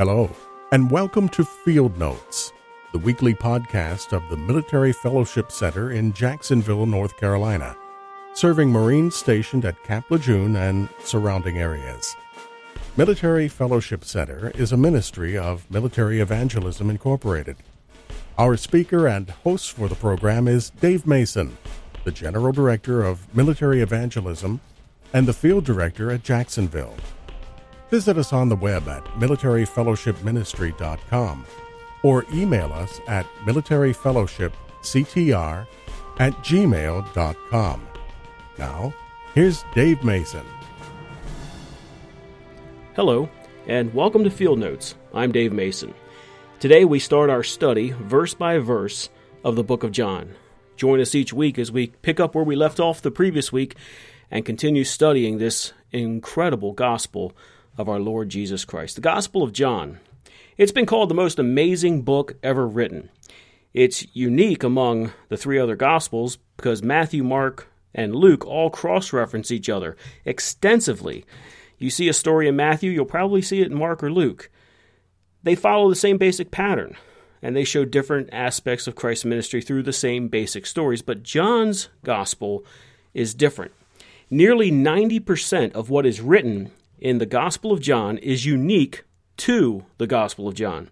Hello, and welcome to Field Notes, the weekly podcast of the Military Fellowship Center in Jacksonville, North Carolina, serving Marines stationed at Camp Lejeune and surrounding areas. Military Fellowship Center is a ministry of Military Evangelism Incorporated. Our speaker and host for the program is Dave Mason, the General Director of Military Evangelism and the Field Director at Jacksonville. Visit us on the web at militaryfellowshipministry.com or email us at militaryfellowshipctr at gmail.com. Now, here's Dave Mason. Hello, and welcome to Field Notes. I'm Dave Mason. Today we start our study, verse by verse, of the book of John. Join us each week as we pick up where we left off the previous week and continue studying this incredible gospel of our Lord Jesus Christ. The Gospel of John. It's been called the most amazing book ever written. It's unique among the three other Gospels because Matthew, Mark, and Luke all cross reference each other extensively. You see a story in Matthew, you'll probably see it in Mark or Luke. They follow the same basic pattern, and they show different aspects of Christ's ministry through the same basic stories, but John's Gospel is different. Nearly 90% of what is written in the Gospel of John is unique to the Gospel of John.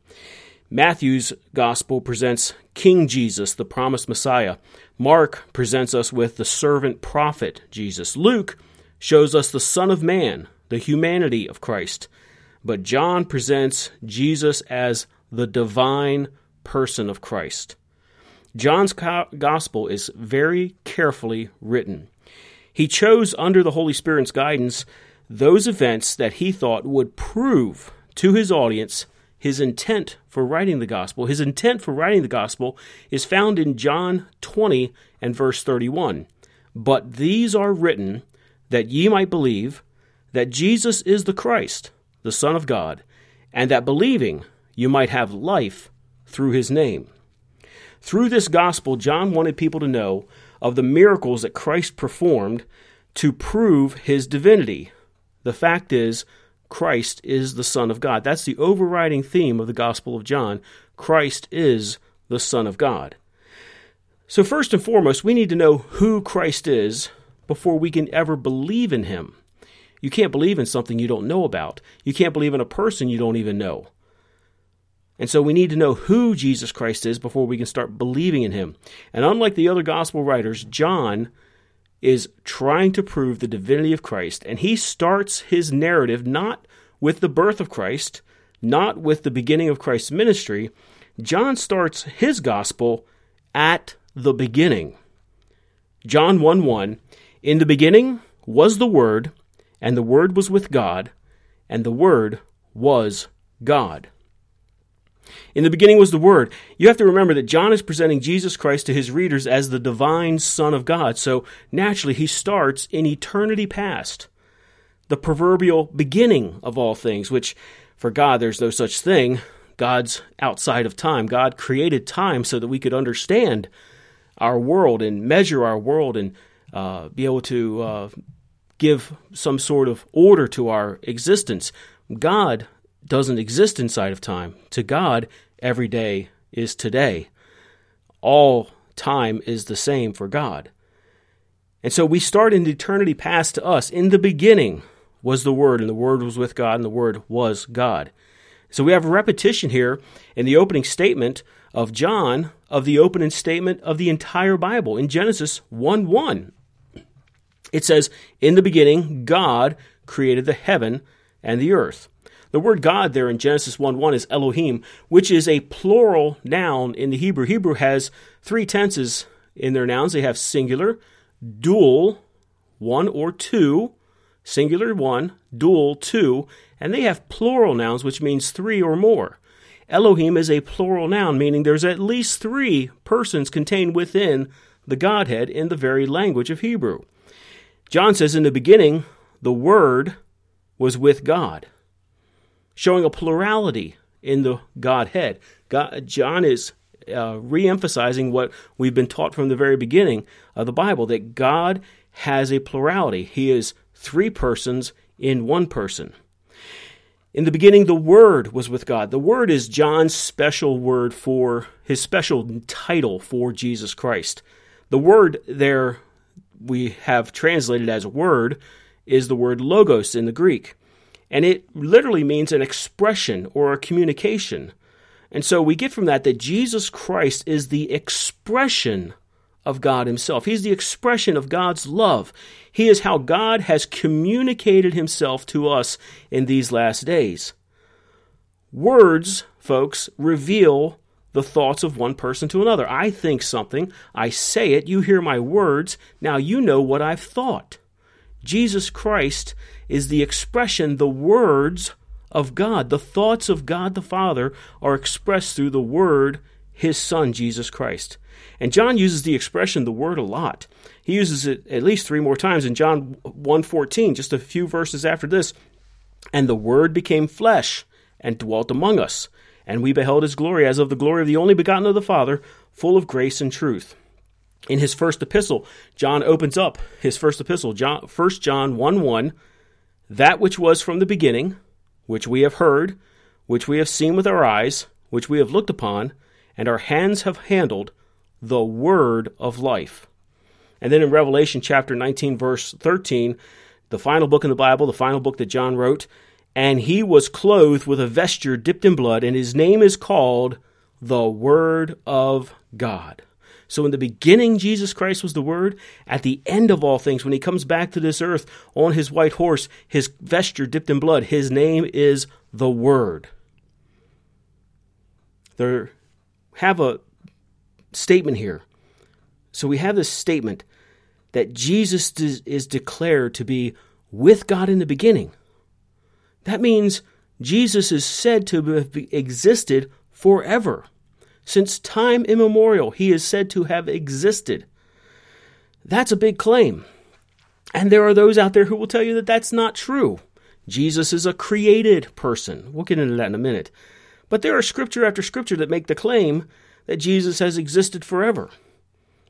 Matthew's Gospel presents King Jesus, the promised Messiah. Mark presents us with the servant prophet Jesus. Luke shows us the Son of Man, the humanity of Christ. But John presents Jesus as the divine person of Christ. John's Gospel is very carefully written. He chose, under the Holy Spirit's guidance, those events that he thought would prove to his audience his intent for writing the gospel. His intent for writing the gospel is found in John 20 and verse 31. But these are written that ye might believe that Jesus is the Christ, the Son of God, and that believing you might have life through his name. Through this gospel, John wanted people to know of the miracles that Christ performed to prove his divinity, the fact is, Christ is the Son of God. That's the overriding theme of the Gospel of John. Christ is the Son of God. So, first and foremost, we need to know who Christ is before we can ever believe in him. You can't believe in something you don't know about. You can't believe in a person you don't even know. And so we need to know who Jesus Christ is before we can start believing in him. And unlike the other gospel writers, John is trying to prove the divinity of Christ, and he starts his narrative not with the birth of Christ, not with the beginning of Christ's ministry. John starts his gospel at the beginning. John 1 1 In the beginning was the Word, and the Word was with God, and the Word was God. In the beginning was the Word. You have to remember that John is presenting Jesus Christ to his readers as the divine Son of God. So naturally, he starts in eternity past, the proverbial beginning of all things, which for God, there's no such thing. God's outside of time. God created time so that we could understand our world and measure our world and uh, be able to uh, give some sort of order to our existence. God doesn't exist inside of time. To God, every day is today. All time is the same for God. And so we start in eternity past to us. In the beginning was the Word, and the Word was with God, and the Word was God. So we have a repetition here in the opening statement of John of the opening statement of the entire Bible in Genesis 1 1. It says, In the beginning, God created the heaven and the earth. The word God there in Genesis 1 1 is Elohim, which is a plural noun in the Hebrew. Hebrew has three tenses in their nouns they have singular, dual, one or two, singular one, dual two, and they have plural nouns, which means three or more. Elohim is a plural noun, meaning there's at least three persons contained within the Godhead in the very language of Hebrew. John says in the beginning, the Word was with God showing a plurality in the Godhead. God, John is uh, re-emphasizing what we've been taught from the very beginning of the Bible that God has a plurality. He is three persons in one person. In the beginning, the Word was with God. The Word is John's special word for his special title for Jesus Christ. The word there we have translated as word is the word logos in the Greek. And it literally means an expression or a communication. And so we get from that that Jesus Christ is the expression of God Himself. He's the expression of God's love. He is how God has communicated Himself to us in these last days. Words, folks, reveal the thoughts of one person to another. I think something, I say it, you hear my words, now you know what I've thought. Jesus Christ is the expression, the words of God. The thoughts of God the Father are expressed through the Word, His Son, Jesus Christ. And John uses the expression the word a lot. He uses it at least three more times in John 1:14, just a few verses after this. And the word became flesh and dwelt among us, and we beheld his glory as of the glory of the only begotten of the Father, full of grace and truth. In his first epistle, John opens up his first epistle, John, 1 John 1 1, that which was from the beginning, which we have heard, which we have seen with our eyes, which we have looked upon, and our hands have handled, the word of life. And then in Revelation chapter 19, verse 13, the final book in the Bible, the final book that John wrote, and he was clothed with a vesture dipped in blood, and his name is called the Word of God. So, in the beginning, Jesus Christ was the Word. At the end of all things, when he comes back to this earth on his white horse, his vesture dipped in blood, his name is the Word. There have a statement here. So, we have this statement that Jesus is declared to be with God in the beginning. That means Jesus is said to have existed forever. Since time immemorial, he is said to have existed. That's a big claim. And there are those out there who will tell you that that's not true. Jesus is a created person. We'll get into that in a minute. But there are scripture after scripture that make the claim that Jesus has existed forever.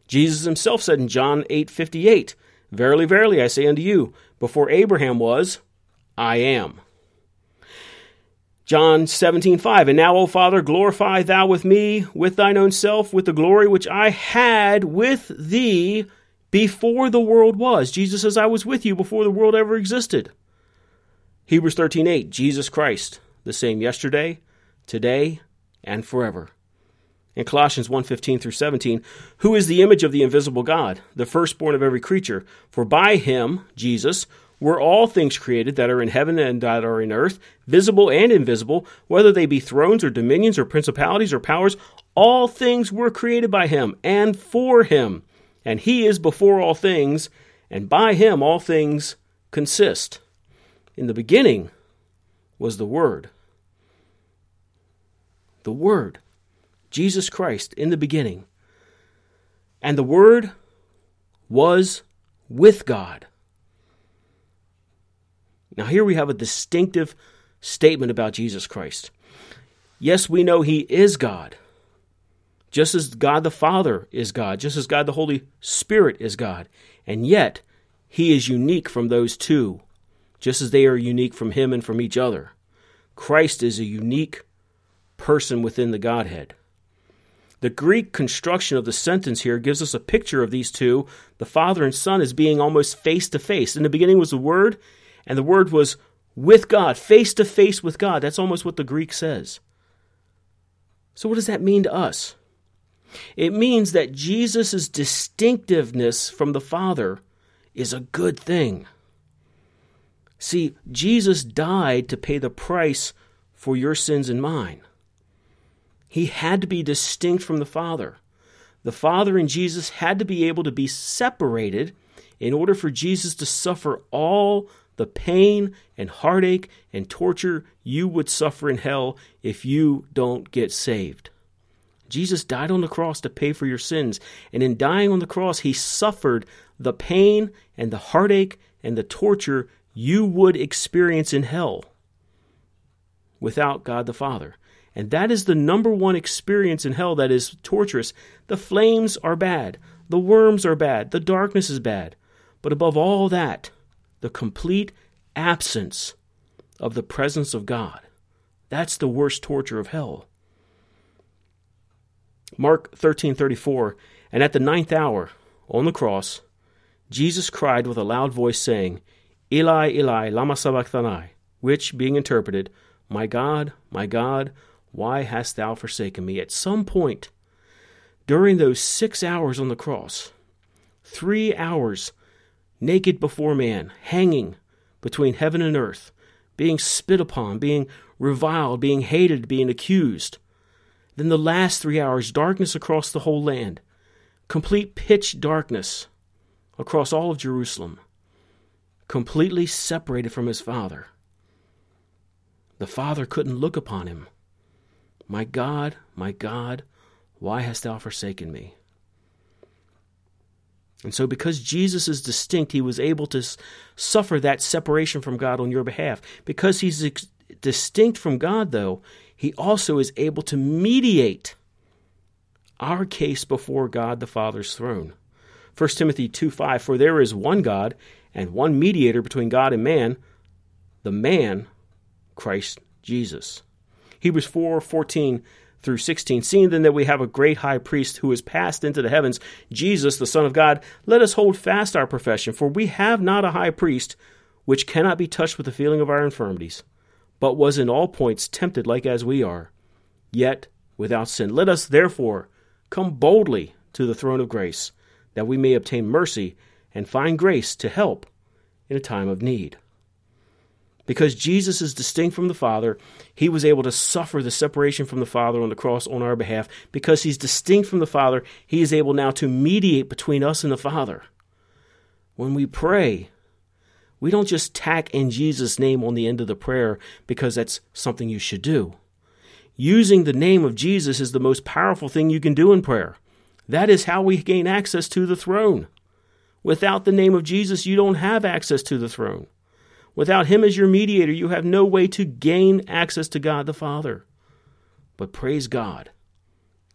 Jesus himself said in John 8:58, "Verily, verily, I say unto you, before Abraham was, I am." John 17, 5. And now, O Father, glorify thou with me, with thine own self, with the glory which I had with thee before the world was. Jesus says, I was with you before the world ever existed. Hebrews 13:8 Jesus Christ, the same yesterday, today, and forever. In Colossians 1:15 through 17, who is the image of the invisible God, the firstborn of every creature, for by him, Jesus, were all things created that are in heaven and that are in earth, visible and invisible, whether they be thrones or dominions or principalities or powers, all things were created by him and for him. And he is before all things, and by him all things consist. In the beginning was the Word. The Word, Jesus Christ, in the beginning. And the Word was with God. Now, here we have a distinctive statement about Jesus Christ. Yes, we know He is God, just as God the Father is God, just as God the Holy Spirit is God. And yet, He is unique from those two, just as they are unique from Him and from each other. Christ is a unique person within the Godhead. The Greek construction of the sentence here gives us a picture of these two, the Father and Son, as being almost face to face. In the beginning was the Word, and the word was with God, face to face with God. That's almost what the Greek says. So, what does that mean to us? It means that Jesus' distinctiveness from the Father is a good thing. See, Jesus died to pay the price for your sins and mine. He had to be distinct from the Father. The Father and Jesus had to be able to be separated in order for Jesus to suffer all the pain and heartache and torture you would suffer in hell if you don't get saved. Jesus died on the cross to pay for your sins, and in dying on the cross, he suffered the pain and the heartache and the torture you would experience in hell without God the Father. And that is the number one experience in hell that is torturous. The flames are bad, the worms are bad, the darkness is bad. But above all that, the complete absence of the presence of God. That's the worst torture of hell. Mark 13:34 And at the ninth hour on the cross Jesus cried with a loud voice saying Eli Eli lama sabachthani which being interpreted my God my God why hast thou forsaken me at some point during those 6 hours on the cross 3 hours naked before man hanging between heaven and earth being spit upon being reviled being hated being accused then the last three hours, darkness across the whole land, complete pitch darkness across all of Jerusalem, completely separated from his father. The father couldn't look upon him. My God, my God, why hast thou forsaken me? And so, because Jesus is distinct, he was able to suffer that separation from God on your behalf. Because he's ex- distinct from God, though, he also is able to mediate our case before God the Father's throne. 1 Timothy 2 5 For there is one God and one mediator between God and man, the man, Christ Jesus. Hebrews 4 14 through 16. Seeing then that we have a great high priest who is passed into the heavens, Jesus, the Son of God, let us hold fast our profession, for we have not a high priest which cannot be touched with the feeling of our infirmities but was in all points tempted like as we are, yet without sin. Let us therefore come boldly to the throne of grace, that we may obtain mercy and find grace to help in a time of need. Because Jesus is distinct from the Father, he was able to suffer the separation from the Father on the cross on our behalf. Because he's distinct from the Father, he is able now to mediate between us and the Father. When we pray, we don't just tack in Jesus' name on the end of the prayer because that's something you should do. Using the name of Jesus is the most powerful thing you can do in prayer. That is how we gain access to the throne. Without the name of Jesus, you don't have access to the throne. Without Him as your mediator, you have no way to gain access to God the Father. But praise God,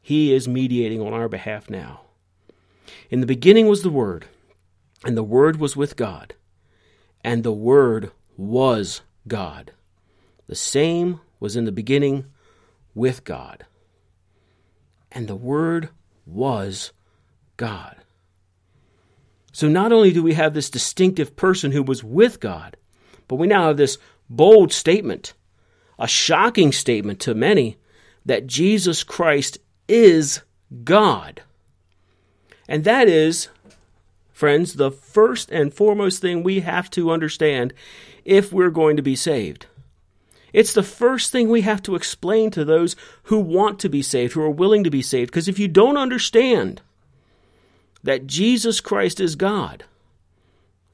He is mediating on our behalf now. In the beginning was the Word, and the Word was with God and the Word was God. The same was in the beginning with God. And the Word was God. So not only do we have this distinctive person who was with God, but we now have this bold statement, a shocking statement to many, that Jesus Christ is God. And that is friends, the first and foremost thing we have to understand if we're going to be saved. It's the first thing we have to explain to those who want to be saved, who are willing to be saved. Because if you don't understand that Jesus Christ is God,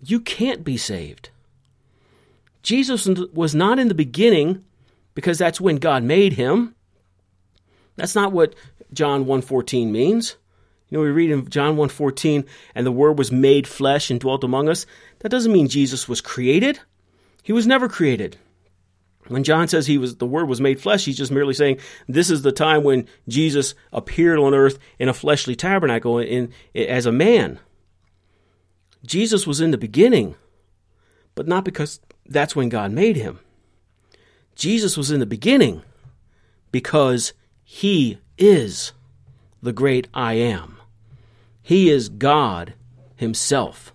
you can't be saved. Jesus was not in the beginning because that's when God made him. That's not what John 1:14 means. You know, we read in John 1:14, and the word was made flesh and dwelt among us. That doesn't mean Jesus was created. He was never created. When John says he was the word was made flesh, he's just merely saying this is the time when Jesus appeared on earth in a fleshly tabernacle in, in as a man. Jesus was in the beginning, but not because that's when God made him. Jesus was in the beginning because he is the great I am. He is God Himself.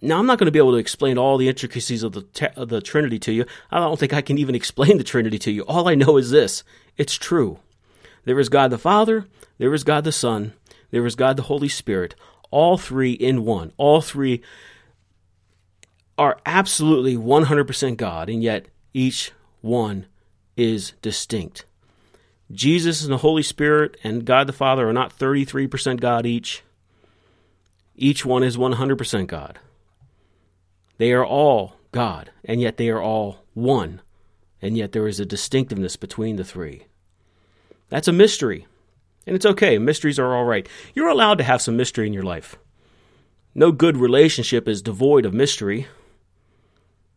Now, I'm not going to be able to explain all the intricacies of the, of the Trinity to you. I don't think I can even explain the Trinity to you. All I know is this it's true. There is God the Father, there is God the Son, there is God the Holy Spirit, all three in one. All three are absolutely 100% God, and yet each one is distinct. Jesus and the Holy Spirit and God the Father are not 33% God each. Each one is 100% God. They are all God, and yet they are all one, and yet there is a distinctiveness between the three. That's a mystery, and it's okay. Mysteries are all right. You're allowed to have some mystery in your life. No good relationship is devoid of mystery.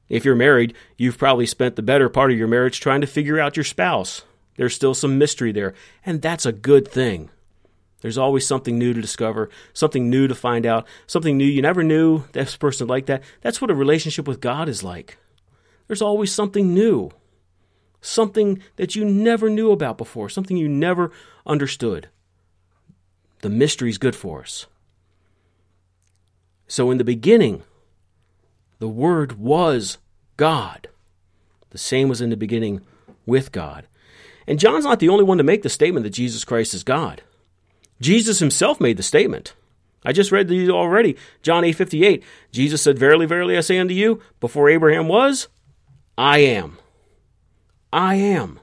If you're married, you've probably spent the better part of your marriage trying to figure out your spouse. There's still some mystery there, and that's a good thing. There's always something new to discover, something new to find out, something new you never knew this person like that. That's what a relationship with God is like. there's always something new, something that you never knew about before, something you never understood. The mystery is good for us. So, in the beginning, the Word was God. The same was in the beginning with God. And John's not the only one to make the statement that Jesus Christ is God. Jesus himself made the statement. I just read these already. John 8 58. Jesus said, Verily, verily, I say unto you, before Abraham was, I am. I am.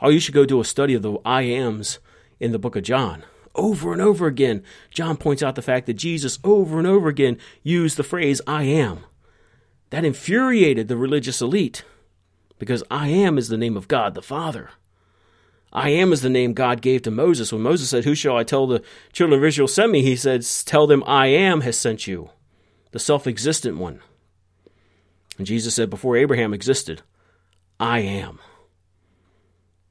Oh, you should go do a study of the I ams in the book of John. Over and over again, John points out the fact that Jesus over and over again used the phrase I am. That infuriated the religious elite because I am is the name of God the Father. I am is the name God gave to Moses. When Moses said, Who shall I tell the children of Israel sent me? He said, Tell them I am has sent you, the self existent one. And Jesus said, Before Abraham existed, I am.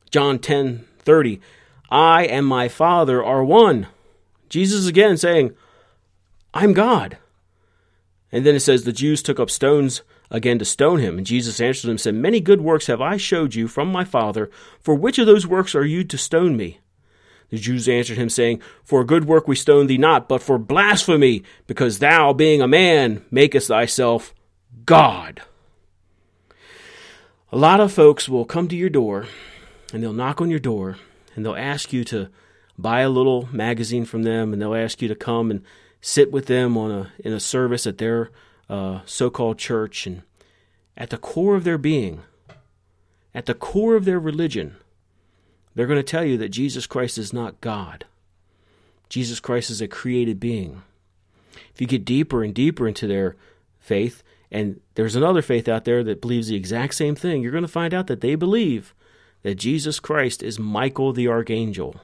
John 10 30, I and my Father are one. Jesus again saying, I'm God. And then it says, The Jews took up stones again to stone him. And Jesus answered them and said, Many good works have I showed you from my Father. For which of those works are you to stone me? The Jews answered him, saying, For a good work we stone thee not, but for blasphemy, because thou, being a man, makest thyself God. A lot of folks will come to your door, and they'll knock on your door, and they'll ask you to buy a little magazine from them, and they'll ask you to come and sit with them on a in a service at their uh, so-called church, and at the core of their being, at the core of their religion, they're going to tell you that Jesus Christ is not God. Jesus Christ is a created being. If you get deeper and deeper into their faith, and there's another faith out there that believes the exact same thing, you're going to find out that they believe that Jesus Christ is Michael the archangel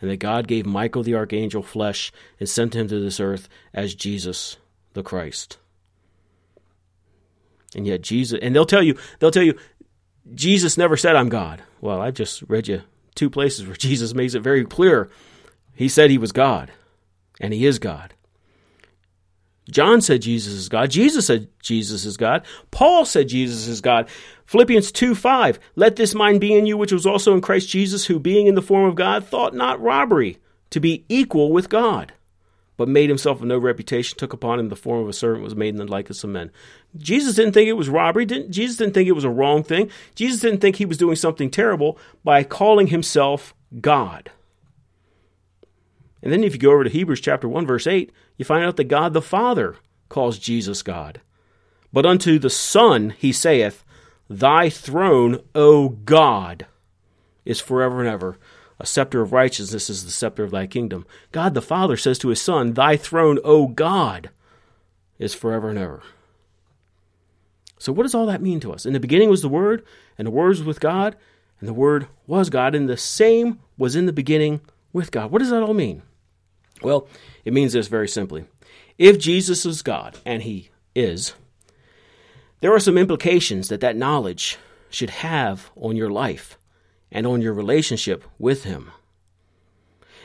and that God gave Michael the archangel flesh and sent him to this earth as Jesus the Christ. And yet Jesus and they'll tell you they'll tell you Jesus never said I'm God. Well, I just read you two places where Jesus makes it very clear. He said he was God, and he is God. John said Jesus is God. Jesus said Jesus is God. Paul said Jesus is God. Philippians 2 5, let this mind be in you, which was also in Christ Jesus, who being in the form of God, thought not robbery to be equal with God, but made himself of no reputation, took upon him the form of a servant, was made in the likeness of men. Jesus didn't think it was robbery. Didn't, Jesus didn't think it was a wrong thing. Jesus didn't think he was doing something terrible by calling himself God. And then if you go over to Hebrews chapter 1 verse 8, you find out that God the Father calls Jesus God. But unto the Son he saith, Thy throne, O God, is forever and ever. A scepter of righteousness is the scepter of thy kingdom. God the Father says to his Son, Thy throne, O God, is forever and ever. So, what does all that mean to us? In the beginning was the Word, and the Word was with God, and the Word was God, and the same was in the beginning with God. What does that all mean? Well, it means this very simply. If Jesus is God, and He is, there are some implications that that knowledge should have on your life and on your relationship with Him.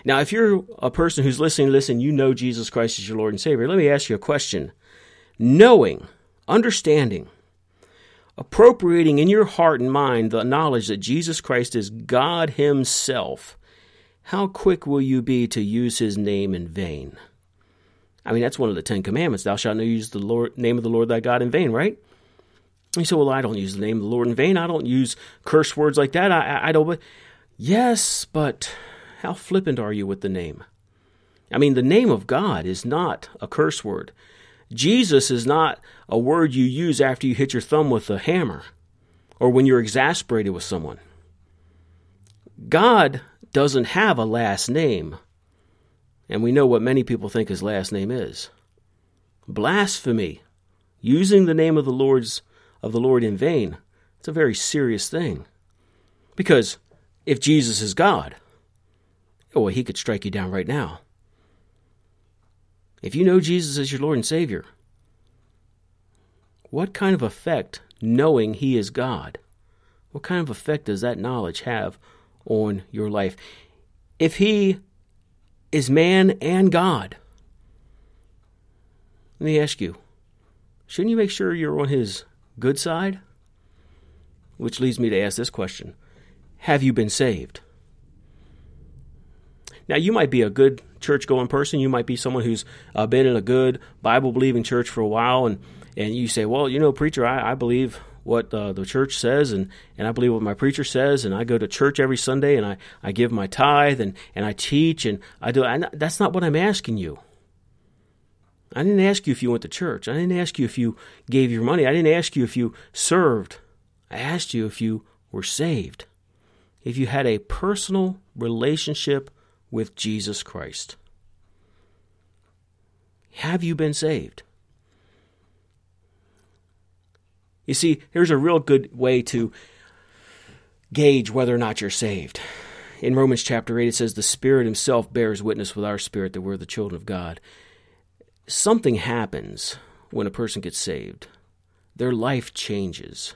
Now, if you're a person who's listening, listen, you know Jesus Christ is your Lord and Savior. Let me ask you a question. Knowing, understanding, appropriating in your heart and mind the knowledge that Jesus Christ is God Himself, how quick will you be to use His name in vain? I mean, that's one of the Ten Commandments. Thou shalt not use the Lord, name of the Lord thy God in vain, right? You say, well, I don't use the name of the Lord in vain. I don't use curse words like that. I, I, don't. But Yes, but how flippant are you with the name? I mean, the name of God is not a curse word. Jesus is not a word you use after you hit your thumb with a hammer or when you're exasperated with someone. God doesn't have a last name, and we know what many people think his last name is. Blasphemy, using the name of the Lord's of the Lord in vain, it's a very serious thing. Because if Jesus is God, oh, well, he could strike you down right now. If you know Jesus as your Lord and Savior, what kind of effect, knowing He is God, what kind of effect does that knowledge have on your life? If He is man and God, let me ask you, shouldn't you make sure you're on His good side? Which leads me to ask this question Have you been saved? Now, you might be a good church going person. You might be someone who's uh, been in a good Bible believing church for a while, and, and you say, Well, you know, preacher, I, I believe what uh, the church says and, and I believe what my preacher says and I go to church every Sunday and I, I give my tithe and, and I teach and I do I, that's not what I'm asking you. I didn't ask you if you went to church. I didn't ask you if you gave your money. I didn't ask you if you served. I asked you if you were saved. If you had a personal relationship with Jesus Christ. Have you been saved? You see, here's a real good way to gauge whether or not you're saved. In Romans chapter 8, it says, The Spirit Himself bears witness with our spirit that we're the children of God. Something happens when a person gets saved, their life changes.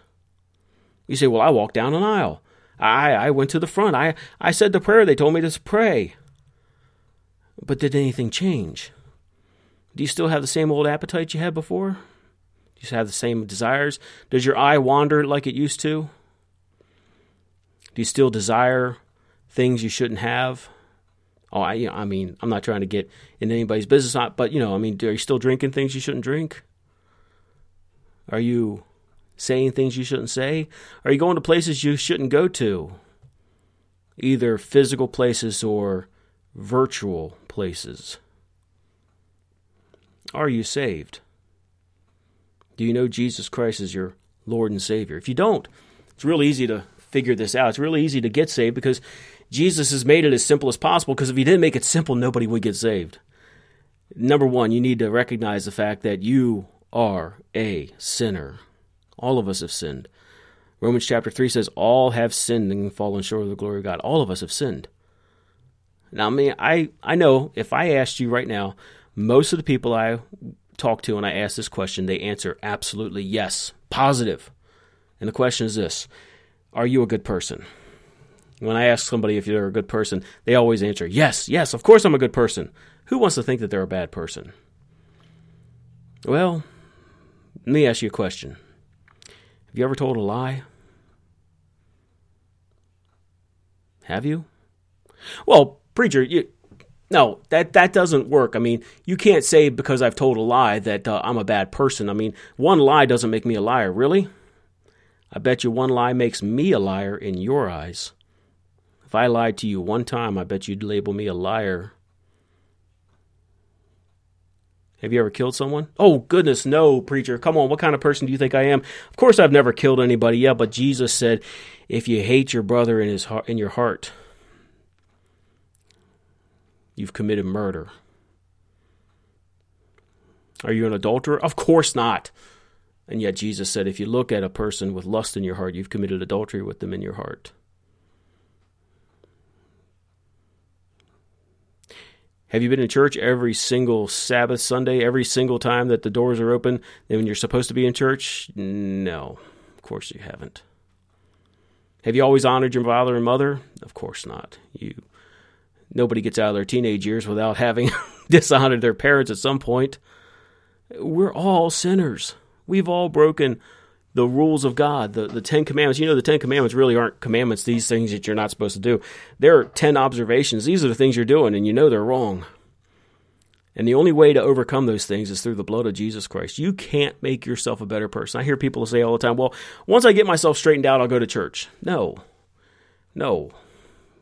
You say, Well, I walked down an aisle. I, I went to the front. I, I said the prayer. They told me to pray. But did anything change? Do you still have the same old appetite you had before? Do you have the same desires? Does your eye wander like it used to? Do you still desire things you shouldn't have? Oh, I, you know, I mean, I'm not trying to get in anybody's business, but you know, I mean, are you still drinking things you shouldn't drink? Are you saying things you shouldn't say? Are you going to places you shouldn't go to? Either physical places or virtual places. Are you saved? Do you know Jesus Christ as your Lord and Savior? If you don't, it's real easy to figure this out. It's really easy to get saved because Jesus has made it as simple as possible. Because if he didn't make it simple, nobody would get saved. Number one, you need to recognize the fact that you are a sinner. All of us have sinned. Romans chapter 3 says, All have sinned and fallen short of the glory of God. All of us have sinned. Now, I mean, I, I know if I asked you right now, most of the people I talk to and I ask this question, they answer absolutely yes, positive. And the question is this Are you a good person? When I ask somebody if you're a good person, they always answer, Yes, yes, of course I'm a good person. Who wants to think that they're a bad person? Well, let me ask you a question. Have you ever told a lie? Have you? Well, preacher, you, no, that that doesn't work. I mean, you can't say because I've told a lie that uh, I'm a bad person. I mean, one lie doesn't make me a liar, really. I bet you one lie makes me a liar in your eyes. If I lied to you one time, I bet you'd label me a liar. Have you ever killed someone? Oh, goodness, no, preacher. Come on, what kind of person do you think I am? Of course, I've never killed anybody yet, but Jesus said, if you hate your brother in, his heart, in your heart, you've committed murder. Are you an adulterer? Of course not. And yet Jesus said, if you look at a person with lust in your heart, you've committed adultery with them in your heart. Have you been in church every single Sabbath Sunday, every single time that the doors are open, and when you're supposed to be in church? No, of course you haven't. Have you always honored your father and mother? Of course not. You nobody gets out of their teenage years without having dishonored their parents at some point. We're all sinners. We've all broken the rules of God, the, the Ten Commandments. You know, the Ten Commandments really aren't commandments, these things that you're not supposed to do. They're ten observations. These are the things you're doing, and you know they're wrong. And the only way to overcome those things is through the blood of Jesus Christ. You can't make yourself a better person. I hear people say all the time, well, once I get myself straightened out, I'll go to church. No. No.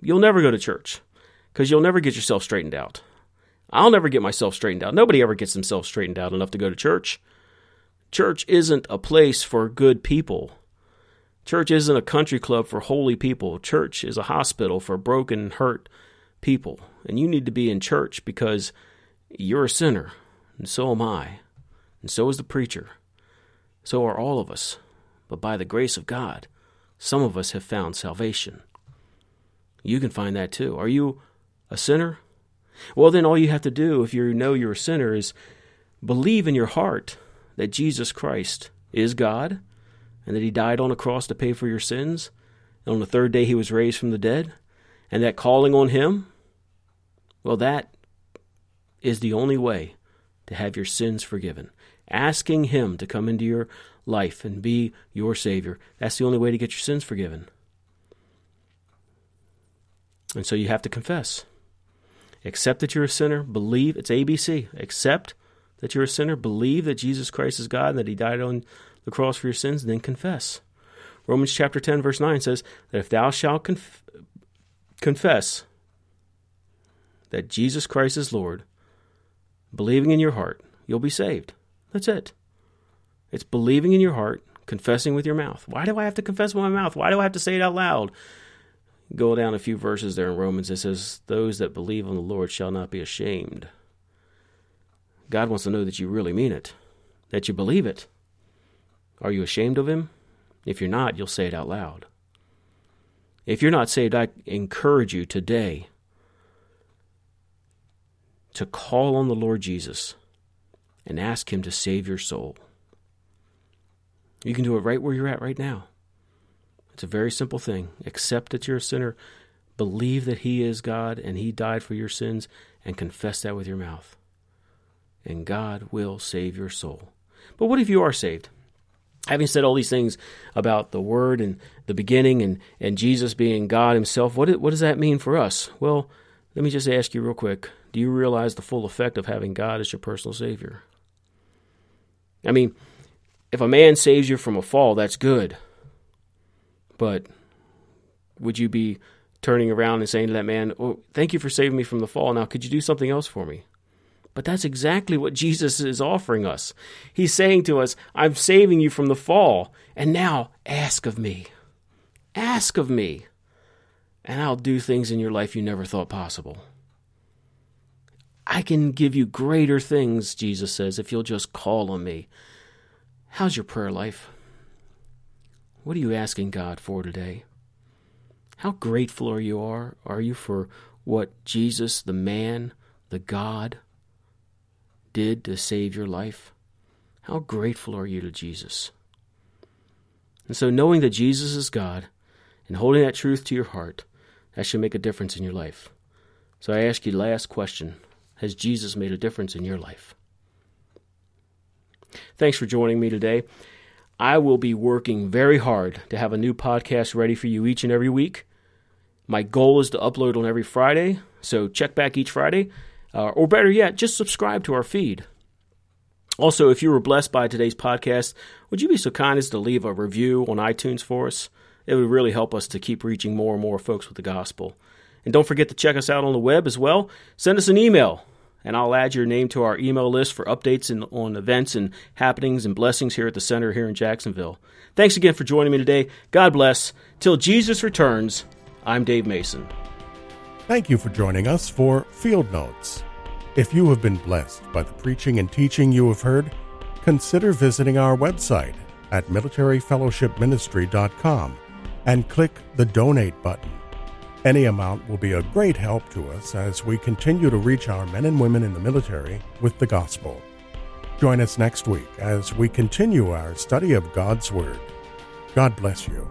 You'll never go to church because you'll never get yourself straightened out. I'll never get myself straightened out. Nobody ever gets themselves straightened out enough to go to church. Church isn't a place for good people. Church isn't a country club for holy people. Church is a hospital for broken, hurt people. And you need to be in church because you're a sinner, and so am I, and so is the preacher. So are all of us. But by the grace of God, some of us have found salvation. You can find that too. Are you a sinner? Well, then all you have to do, if you know you're a sinner, is believe in your heart that Jesus Christ is God and that He died on a cross to pay for your sins. And on the third day, He was raised from the dead. And that calling on Him, well, that is the only way to have your sins forgiven. Asking Him to come into your life and be your Savior. That's the only way to get your sins forgiven. And so you have to confess. Accept that you're a sinner. Believe it's ABC. Accept that you're a sinner. Believe that Jesus Christ is God and that He died on the cross for your sins. And then confess. Romans chapter 10, verse 9 says that if thou shalt conf- confess that Jesus Christ is Lord, believing in your heart, you'll be saved. That's it. It's believing in your heart, confessing with your mouth. Why do I have to confess with my mouth? Why do I have to say it out loud? Go down a few verses there in Romans. It says, Those that believe on the Lord shall not be ashamed. God wants to know that you really mean it, that you believe it. Are you ashamed of Him? If you're not, you'll say it out loud. If you're not saved, I encourage you today to call on the Lord Jesus and ask Him to save your soul. You can do it right where you're at right now. It's a very simple thing. Accept that you're a sinner, believe that He is God and He died for your sins, and confess that with your mouth. And God will save your soul. But what if you are saved? Having said all these things about the Word and the beginning and, and Jesus being God Himself, what, what does that mean for us? Well, let me just ask you real quick do you realize the full effect of having God as your personal Savior? I mean, if a man saves you from a fall, that's good. But would you be turning around and saying to that man, oh, Thank you for saving me from the fall. Now, could you do something else for me? But that's exactly what Jesus is offering us. He's saying to us, I'm saving you from the fall, and now ask of me. Ask of me, and I'll do things in your life you never thought possible. I can give you greater things, Jesus says, if you'll just call on me. How's your prayer life? What are you asking God for today? How grateful are you are are you for what Jesus, the man, the God, did to save your life? How grateful are you to Jesus? And so knowing that Jesus is God and holding that truth to your heart, that should make a difference in your life. So I ask you the last question has Jesus made a difference in your life? Thanks for joining me today. I will be working very hard to have a new podcast ready for you each and every week. My goal is to upload on every Friday, so check back each Friday. Uh, or better yet, just subscribe to our feed. Also, if you were blessed by today's podcast, would you be so kind as to leave a review on iTunes for us? It would really help us to keep reaching more and more folks with the gospel. And don't forget to check us out on the web as well. Send us an email, and I'll add your name to our email list for updates on events and happenings and blessings here at the center here in Jacksonville. Thanks again for joining me today. God bless. Till Jesus returns, I'm Dave Mason. Thank you for joining us for Field Notes. If you have been blessed by the preaching and teaching you have heard, consider visiting our website at militaryfellowshipministry.com and click the donate button. Any amount will be a great help to us as we continue to reach our men and women in the military with the gospel. Join us next week as we continue our study of God's Word. God bless you.